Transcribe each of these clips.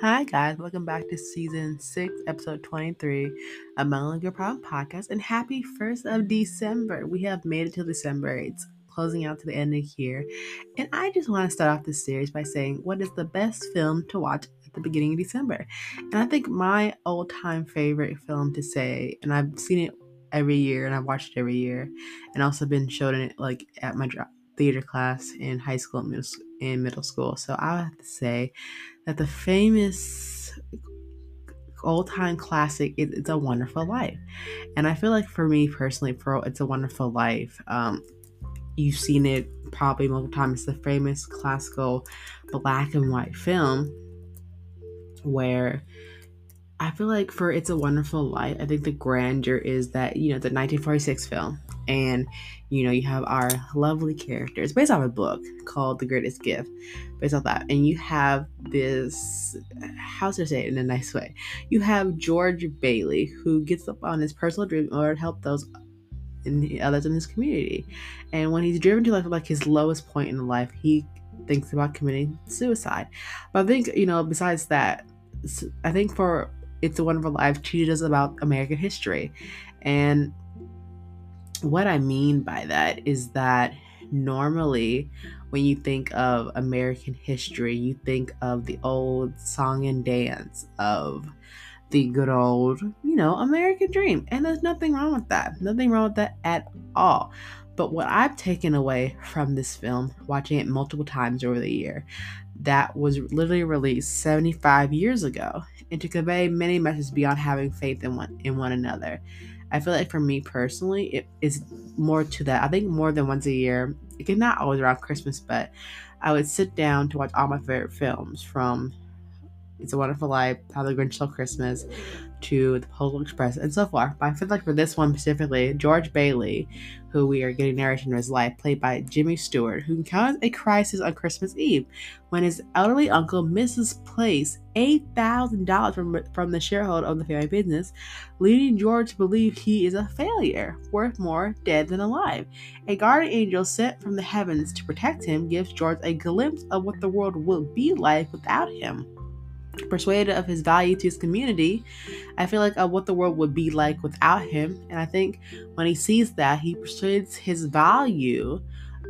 Hi, guys. Welcome back to season six, episode 23 of Melon Girl Problem Podcast. And happy 1st of December. We have made it till December. It's closing out to the end of the year. And I just want to start off this series by saying what is the best film to watch at the beginning of December? And I think my old time favorite film to say, and I've seen it every year and I've watched it every year, and also been showed it like at my theater class in high school and middle, in middle school. So I have to say that the famous old time classic is It's a Wonderful Life. And I feel like for me personally, for It's a Wonderful Life, um, you've seen it probably multiple times. It's the famous classical black and white film where I feel like for It's a Wonderful Life, I think the grandeur is that, you know, the 1946 film and you know you have our lovely characters based off a book called the greatest gift based off that. And you have this how to say it in a nice way. You have george bailey who gets up on his personal dream in order to help those in others in his community. And when he's driven to like, like his lowest point in life he thinks about committing suicide. But i think you know besides that i think for it's a wonderful life. Teaches us about american history. And what I mean by that is that normally when you think of American history, you think of the old song and dance of the good old, you know, American dream. And there's nothing wrong with that. Nothing wrong with that at all. But what I've taken away from this film, watching it multiple times over the year, that was literally released 75 years ago, and to convey many messages beyond having faith in one in one another. I feel like for me personally, it is more to that. I think more than once a year. Can not always around Christmas, but I would sit down to watch all my favorite films from It's a Wonderful Life, How the Grinch Stole Christmas, to the Polar Express, and so forth. But I feel like for this one specifically, George Bailey, who we are getting narration of his life, played by Jimmy Stewart, who encounters a crisis on Christmas Eve when his elderly uncle misplaces $8,000 from, from the shareholder of the family business, leading George to believe he is a failure, worth more dead than alive. A guardian angel sent from the heavens to protect him gives George a glimpse of what the world will be like without him persuaded of his value to his community, I feel like of what the world would be like without him. And I think when he sees that, he persuades his value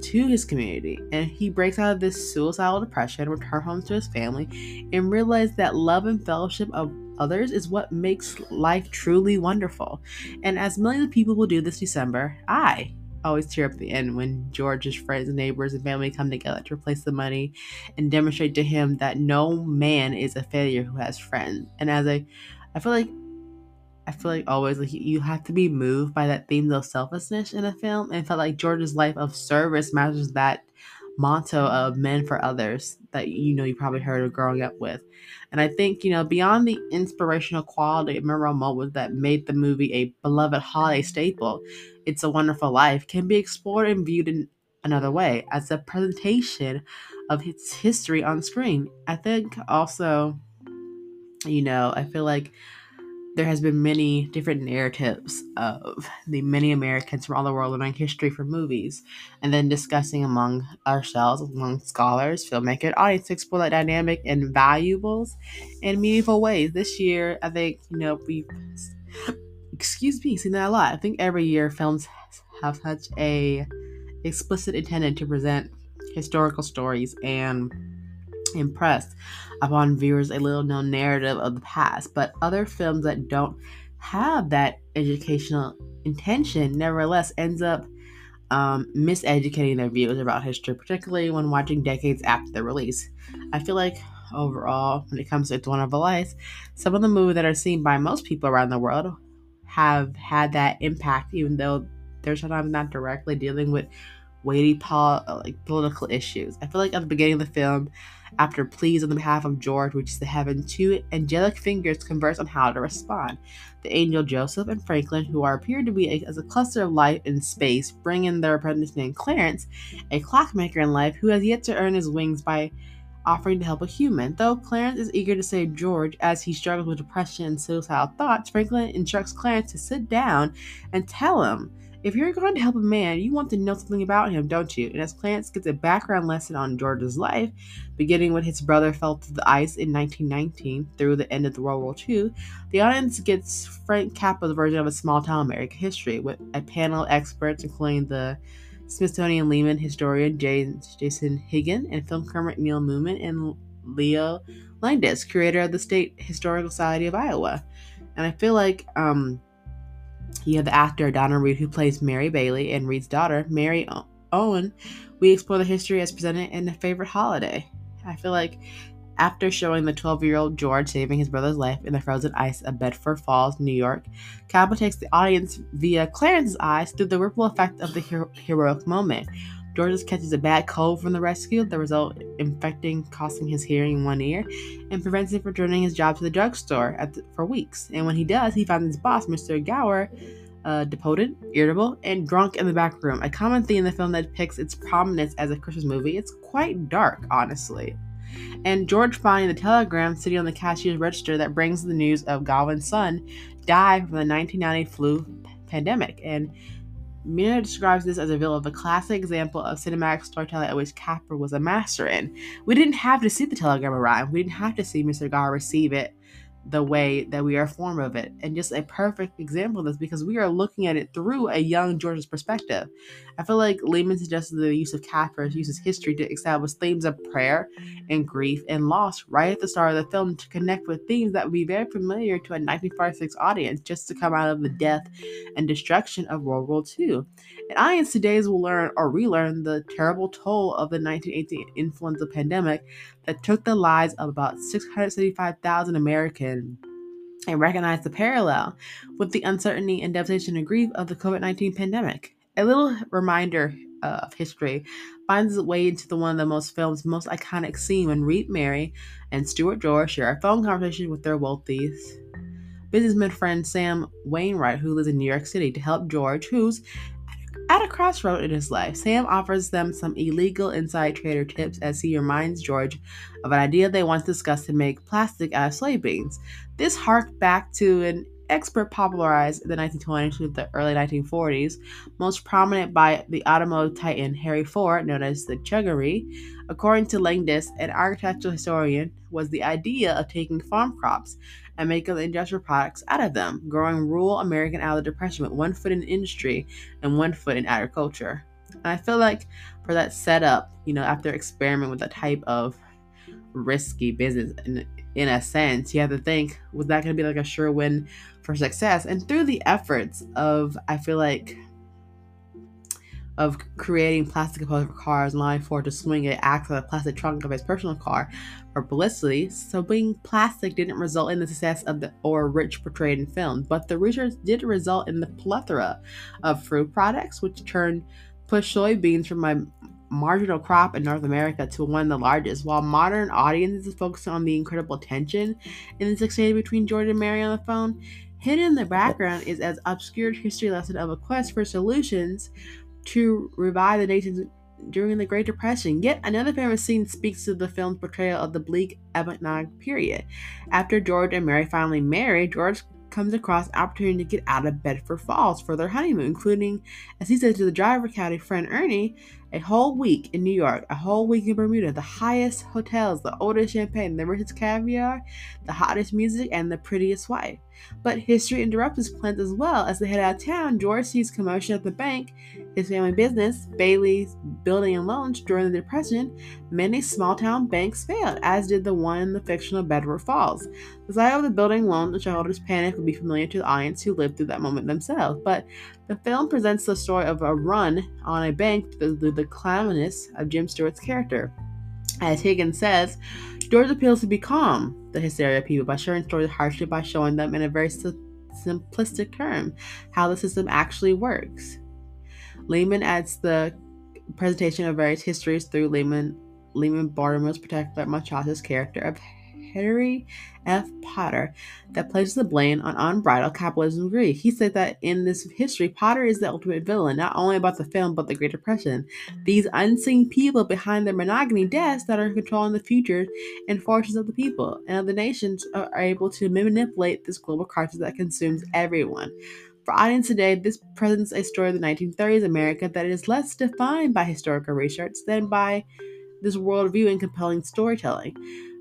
to his community and he breaks out of this suicidal depression, returns home to his family, and realizes that love and fellowship of others is what makes life truly wonderful. And as millions of people will do this December, I always tear up the end when George's friends, neighbors, and family come together to replace the money and demonstrate to him that no man is a failure who has friends. And as I, I feel like, I feel like always like you have to be moved by that theme of selflessness in a film, and felt like George's life of service matches that motto of men for others that you know you probably heard of growing up with. And I think, you know, beyond the inspirational quality of memorable moments that made the movie a beloved holiday staple, It's a Wonderful Life can be explored and viewed in another way as a presentation of its history on screen. I think also, you know, I feel like there has been many different narratives of the many Americans from all the world learning history from movies, and then discussing among ourselves, among scholars, filmmakers, audience to explore that dynamic and valuables in meaningful ways. This year, I think you know we, excuse me, seen that a lot. I think every year films have such a explicit intent to present historical stories and impressed upon viewers a little known narrative of the past, but other films that don't have that educational intention nevertheless ends up um, miseducating their viewers about history, particularly when watching decades after the release. I feel like overall, when it comes to It's Wonderful Life, some of the movies that are seen by most people around the world have had that impact, even though they're sometimes not directly dealing with weighty pol- like political issues. I feel like at the beginning of the film, after pleas on the behalf of George reaches the heaven, two angelic fingers converse on how to respond. The angel Joseph and Franklin, who are appeared to be a, as a cluster of light in space, bring in their apprentice named Clarence, a clockmaker in life who has yet to earn his wings by offering to help a human. Though Clarence is eager to save George as he struggles with depression and suicidal thoughts, Franklin instructs Clarence to sit down and tell him If you're going to help a man, you want to know something about him, don't you? And as Clarence gets a background lesson on George's life, beginning when his brother fell through the ice in 1919 through the end of the World War II, the audience gets Frank Capra's version of a small town American history with a panel of experts, including the Smithsonian Lehman historian James, Jason Higgin and film critic Nell Minow and Leo Landis, curator of the State Historical Society of Iowa. And I feel like um, you have the actor Donna Reed, who plays Mary Bailey, and Reed's daughter, Mary Owen. We explore the history as presented in a favorite holiday. I feel like after showing the 12 year old George saving his brother's life in the frozen ice of Bedford Falls, New York, Capra takes the audience via Clarence's eyes through the ripple effect of the hero- heroic moment. George catches a bad cold from the rescue, the result infecting, costing his hearing in one ear, and prevents him from returning his job to the drugstore the, for weeks. And when he does, he finds his boss, Mr. Gower, uh, depoted, irritable, and drunk in the back room. A common theme in the film that depicts its prominence as a Christmas movie. It's quite dark, honestly. And George finding the telegram sitting on the cashier's register that brings the news of Galvin's son died from the 1990 flu pandemic. And Minow describes this as a reveal of a classic example of cinematic storytelling at which Capra was a master in. We didn't have to see the telegram arrive. We didn't have to see Mr. Gower receive it the way that we are a form of it. And just a perfect example of this because we are looking at it through a young George's perspective. I feel like Lehman suggested the use of Capra's uses history to establish themes of prayer and grief and loss right at the start of the film to connect with themes that would be very familiar to a 1946 audience just to come out of the death and destruction of World War II. And audience today's will learn or relearn the terrible toll of the 1918 influenza pandemic that took the lives of about 675,000 Americans and recognize the parallel with the uncertainty and devastation and grief of the COVID 19 pandemic. A little reminder of history finds its way into the one of the most film's most iconic scene when Reed Mary and Stewart George share a phone conversation with their wealthy businessman friend Sam Wainwright, who lives in New York City, to help George, who's at a crossroad in his life, Sam offers them some illegal inside trader tips as he reminds George of an idea they once discussed to make plastic out of soybeans. This harked back to an expert popularized in the 1920s to the early 1940s, most prominent by the automotive titan Harry Ford, known as the Chemurgy. According to Landis, an architectural historian, was the idea of taking farm crops and making industrial products out of them, growing rural American out of the Depression with one foot in industry and one foot in agriculture. And I feel like for that setup, you know, after experimenting with that type of risky business in, in a sense, you have to think, was that going to be like a sure win for success? And through the efforts of, I feel like, of creating plastic components cars, allowing Ford to swing it axle a plastic trunk of his personal car for publicity. So being plastic didn't result in the success of the or rich portrayed in film, but the research did result in the plethora of fruit products, which turned pushed soybeans from a marginal crop in North America to one of the largest. While modern audiences focus on the incredible tension in the exchange between George and Mary on the phone, hidden in the background is as obscure history lesson of a quest for solutions to revive the nation during the Great Depression. Yet another famous scene speaks to the film's portrayal of the bleak economic period. After George and Mary finally marry, George comes across opportunity to get out of Bedford Falls for their honeymoon, including, as he said to the driver caddy friend Ernie, a whole week in New York, a whole week in Bermuda, the highest hotels, the oldest champagne, the richest caviar, the hottest music, and the prettiest wife. But history interrupts his plans as well. As they head out of town, George sees commotion at the bank, his family business, Bailey's building and loans during the Depression. Many small town banks failed, as did the one in the fictional Bedford Falls. The sight of the building loan, the shareholders' panic would be familiar to the audience who lived through that moment themselves. But the film presents the story of a run on a bank through the, the clownness of Jim Stewart's character. As Higgins says, George appeals to be calm, the hysteria of people, by sharing stories harshly by showing them in a very simplistic term how the system actually works. Lehman adds the presentation of various histories through Lehman Lehman Barrymore's protected Machado's character of Harry F. Potter that places the blame on unbridled capitalism greed. He said that in this history, Potter is the ultimate villain, not only about the film, but the Great Depression. These unseen people behind the monogamy desks that are controlling the futures and fortunes of the people and of the nations are able to manipulate this global crisis that consumes everyone. For audience today, this presents a story of the 1930s America that is less defined by historical research than by this worldview and compelling storytelling.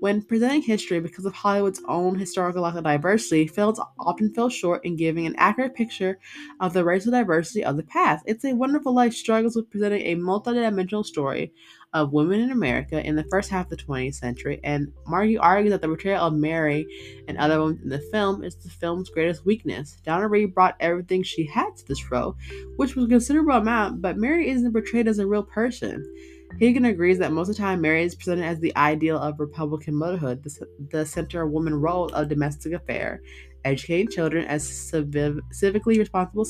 When presenting history, because of Hollywood's own historical lack of diversity, films often fell short in giving an accurate picture of the racial diversity of the past. It's a Wonderful Life struggles with presenting a multidimensional story of women in America in the first half of the 20th century, and Margie argues that the portrayal of Mary and other women in the film is the film's greatest weakness. Donna Reed brought everything she had to this role, which was a considerable amount, but Mary isn't portrayed as a real person. Hagen agrees that most of the time Mary is presented as the ideal of Republican motherhood, the, the center woman role of domestic affair, educating children as civic, civically responsible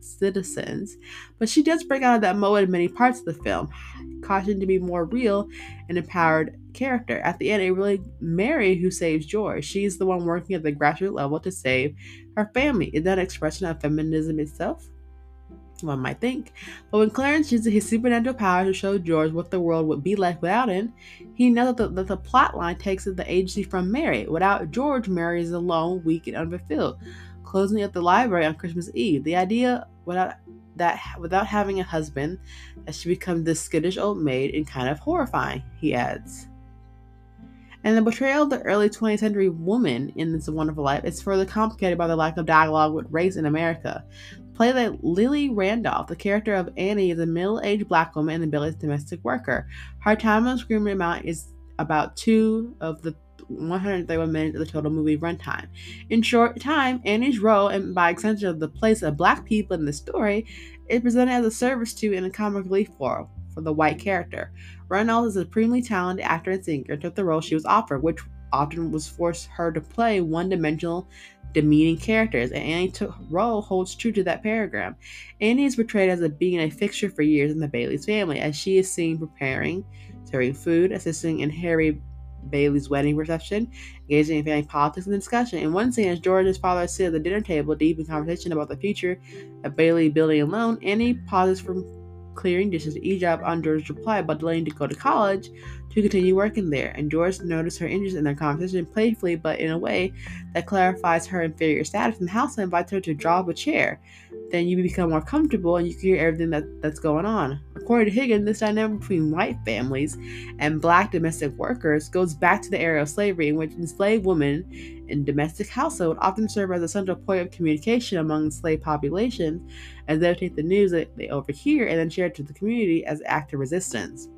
citizens. But she does break out of that mode in many parts of the film, cautioned to be more real and empowered character. At the end, it really Mary who saves George. She's the one working at the grassroots level to save her family. Is that an expression of feminism itself? One might think. But when Clarence uses his supernatural power to show George what the world would be like without him, he knows that the, that the plot line takes the agency from Mary. Without George, Mary is alone, weak, and unfulfilled. Closing at the library on Christmas Eve, the idea without that without having a husband, that she becomes this skittish old maid and kind of horrifying, he adds. And the portrayal of the early 20th century woman in This Wonderful Life is further complicated by the lack of dialogue with race in America. Play by Lily Randolph, the character of Annie is a middle aged black woman and village domestic worker. Her time on screen amount is about two of the 131 minutes of the total movie runtime. In short time, Annie's role, and by extension the place of black people in the story, is presented as a service to and a comic relief for, for the white character. Reynolds is a supremely talented actor and singer, took the role she was offered, which often was forced her to play one-dimensional demeaning characters, and Annie's role holds true to that paradigm. Annie is portrayed as a, being a fixture for years in the Bailey's family, as she is seen preparing, serving food, assisting in Harry Bailey's wedding reception, engaging in family politics and discussion. In one scene, as George's father sits at the dinner table, deep in conversation about the future of Bailey building alone, Annie pauses from clearing dishes to eavesdrop on George's reply about delaying to go to college to continue working there, and George noticed her interest in their conversation playfully but in a way that clarifies her inferior status, in the house and invites her to draw up a chair. Then you become more comfortable and you can hear everything that, that's going on. According to Higgins, this dynamic between white families and black domestic workers goes back to the era of slavery, in which enslaved women in domestic household often serve as a central point of communication among enslaved populations, as they take the news that they overhear and then share it to the community as act of resistance.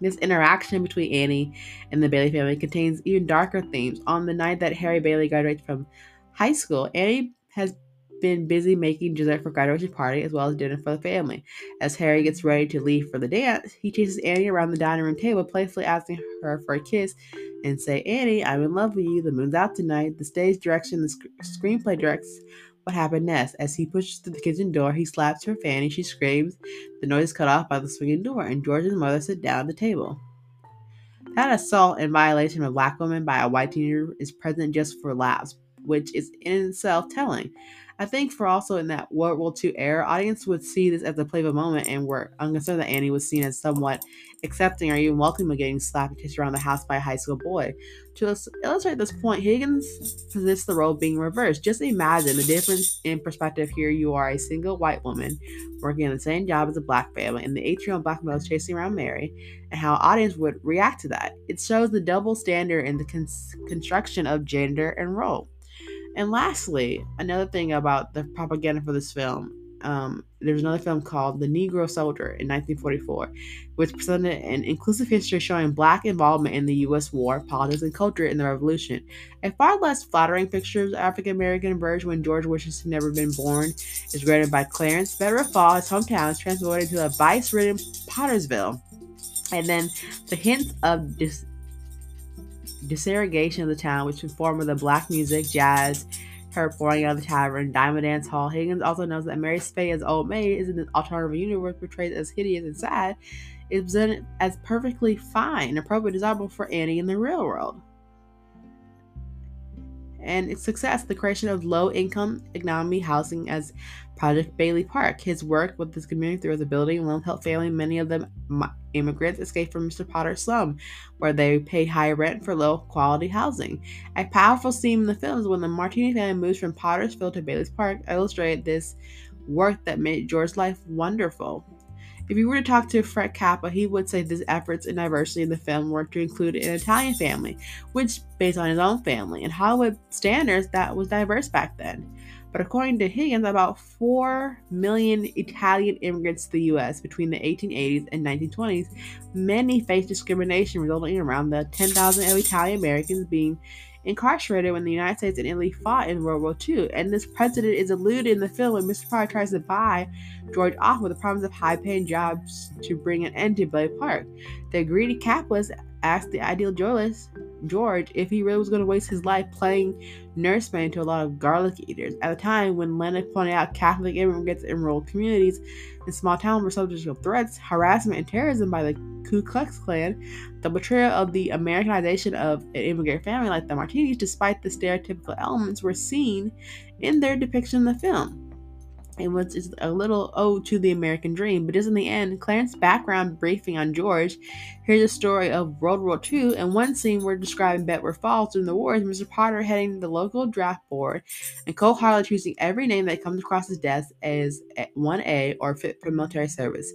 This interaction between Annie and the Bailey family contains even darker themes. On the night that Harry Bailey graduates from high school, Annie has been busy making dessert for graduation party as well as dinner for the family. As Harry gets ready to leave for the dance, he chases Annie around the dining room table, playfully asking her for a kiss and say, Annie, I'm in love with you. The moon's out tonight. The stage direction, the sc- screenplay directs what happened next. As he pushes through the kitchen door, he slaps her fanny. She screams. The noise is cut off by the swinging door, and George and his mother sit down at the table. That assault and violation of a black woman by a white teenager is present just for laughs, which is in itself telling. I think for also in that World War II era, audience would see this as a playful moment and were unconcerned that Annie was seen as somewhat accepting or even welcoming of getting slapped and kissed around the house by a high school boy. To illustrate this point, Higgins positions the role being reversed. Just imagine the difference in perspective here. You are a single white woman working in the same job as a black family, and the eight-year-old black male is chasing around Mary, and how audience would react to that. It shows the double standard in the con- construction of gender and role. And lastly, another thing about the propaganda for this film, um, there's another film called The Negro Soldier in 1944, which presented an inclusive history showing black involvement in the U.S. war, politics, and culture in the Revolution. A far less flattering picture of African American version when George wishes to never been born is granted by Clarence. Bedford Fall, his hometown, is transported to a vice ridden Pottersville. And then the hints of dis- desegregation of the town, which informed the black music, jazz, her pouring out of the tavern, Diamond Dance Hall. Higgins also knows that Mary Spey as Old Maid is in an alternative universe portrayed as hideous and sad, is presented as perfectly fine appropriate desirable for Annie in the real world. and its success, the creation of low income economy housing as Project Bailey Park. His work with this community through his building alone helped family, many of them immigrants, escape from Mr. Potter's slum, where they paid high rent for low quality housing. A powerful scene in the film is when the Martini family moves from Pottersville to Bailey's Park, illustrated this work that made George's life wonderful. If you were to talk to Fred Capra, he would say his efforts in diversity in the film were to include an Italian family, which based on his own family and Hollywood standards that was diverse back then. But according to Higgins, about 4 million Italian immigrants to the US between the 1880s and 1920s, many faced discrimination, resulting in around the 10,000 of Italian Americans being incarcerated when the United States and Italy fought in World War II. And this precedent is alluded in the film when Mr. Potter tries to buy George off with the promise of high paying jobs to bring an end to Bailey Park. The greedy capitalist asked the ideal journalist, George, if he really was going to waste his life playing nursemaid to a lot of garlic eaters. At the time when Leonard pointed out Catholic immigrants in rural communities in small towns were subject to threats, harassment, and terrorism by the Ku Klux Klan, the betrayal of the Americanization of an immigrant family like the Martinis, despite the stereotypical elements, were seen in their depiction in the film it was it's a little ode to the American dream. But just in the end, Clarence's background briefing on George. Here's a story of World War II, and one scene we're describing Bedford Falls during the war Mr. Potter heading the local draft board, and Cole Harley choosing every name that comes across his desk as 1A or fit for military service.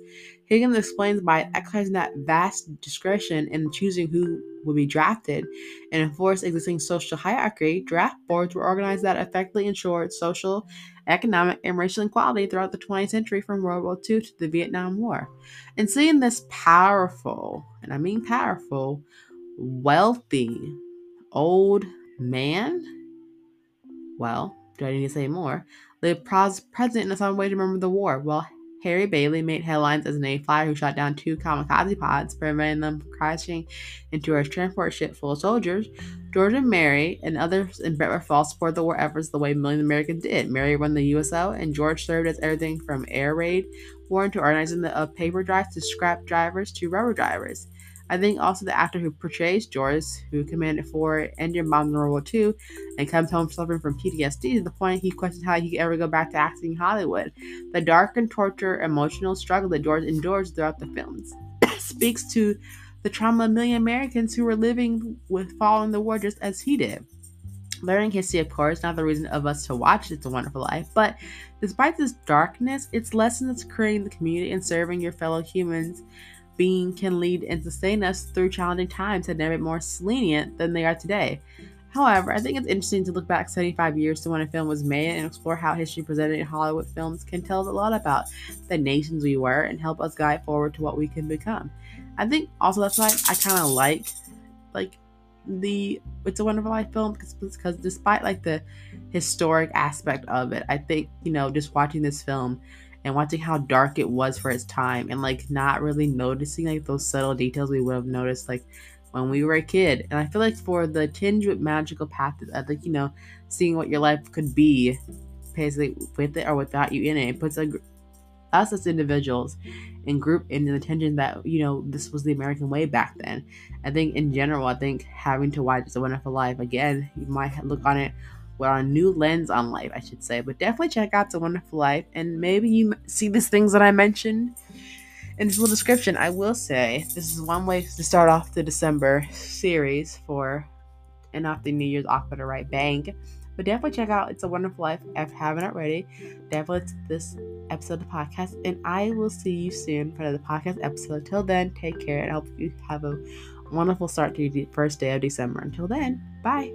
Higgins explains by exercising that vast discretion in choosing who would be drafted and enforce existing social hierarchy, draft boards were organized that effectively ensured social, economic, and racial inequality throughout the 20th century from World War II to the Vietnam War. And seeing this powerful, and I mean powerful, wealthy, old man, well, do I need to say more? The president in some way to remember the war. Well, Harry Bailey made headlines as an A-flyer who shot down two kamikaze pods, preventing them from crashing into a transport ship full of soldiers. George and Mary and others in Bedford Falls supported the war efforts the way millions of Americans did. Mary won the USO, and George served as everything from air raid warrant to organizing the uh, paper drives to scrap drivers to rubber drivers. I think also the actor who portrays George, who commanded four engine bombs in World War II and comes home suffering from PTSD, to the point he questions how he could ever go back to acting in Hollywood. The dark and torture emotional struggle that George endures throughout the films speaks to the trauma of million Americans who were living with following the war just as he did. Learning history, of course, not the reason of us to watch It's a Wonderful Life, but despite this darkness, its lessons creating the community and serving your fellow humans being can lead and sustain us through challenging times had never been more lenient than they are today. However, I think it's interesting to look back 75 years to when a film was made and explore how history presented in Hollywood films can tell us a lot about the nations we were and help us guide forward to what we can become. I think also that's why I kind of like like the It's a Wonderful Life film because because despite like the historic aspect of it, I think you know just watching this film and watching how dark it was for its time and like not really noticing like those subtle details we would have noticed like when we were a kid. And I feel like for the tinge with magical path, I think you know, seeing what your life could be, basically with it or without you in it, it puts a, us as individuals and group in the attention that you know this was the American way back then. I think in general, I think having to watch It's a Wonderful Life again, you might look on it with a new lens on life, I should say. But definitely check out a Wonderful Life, and maybe you see these things that I mentioned in this little description. I will say this is one way to start off the December series for and off the New Year's off at the right bang. But definitely check out It's a Wonderful Life if you haven't already. Definitely this episode of the podcast, and I will see you soon for the podcast episode. Till then, take care and I hope you have a wonderful start to the first day of December. Until then, bye.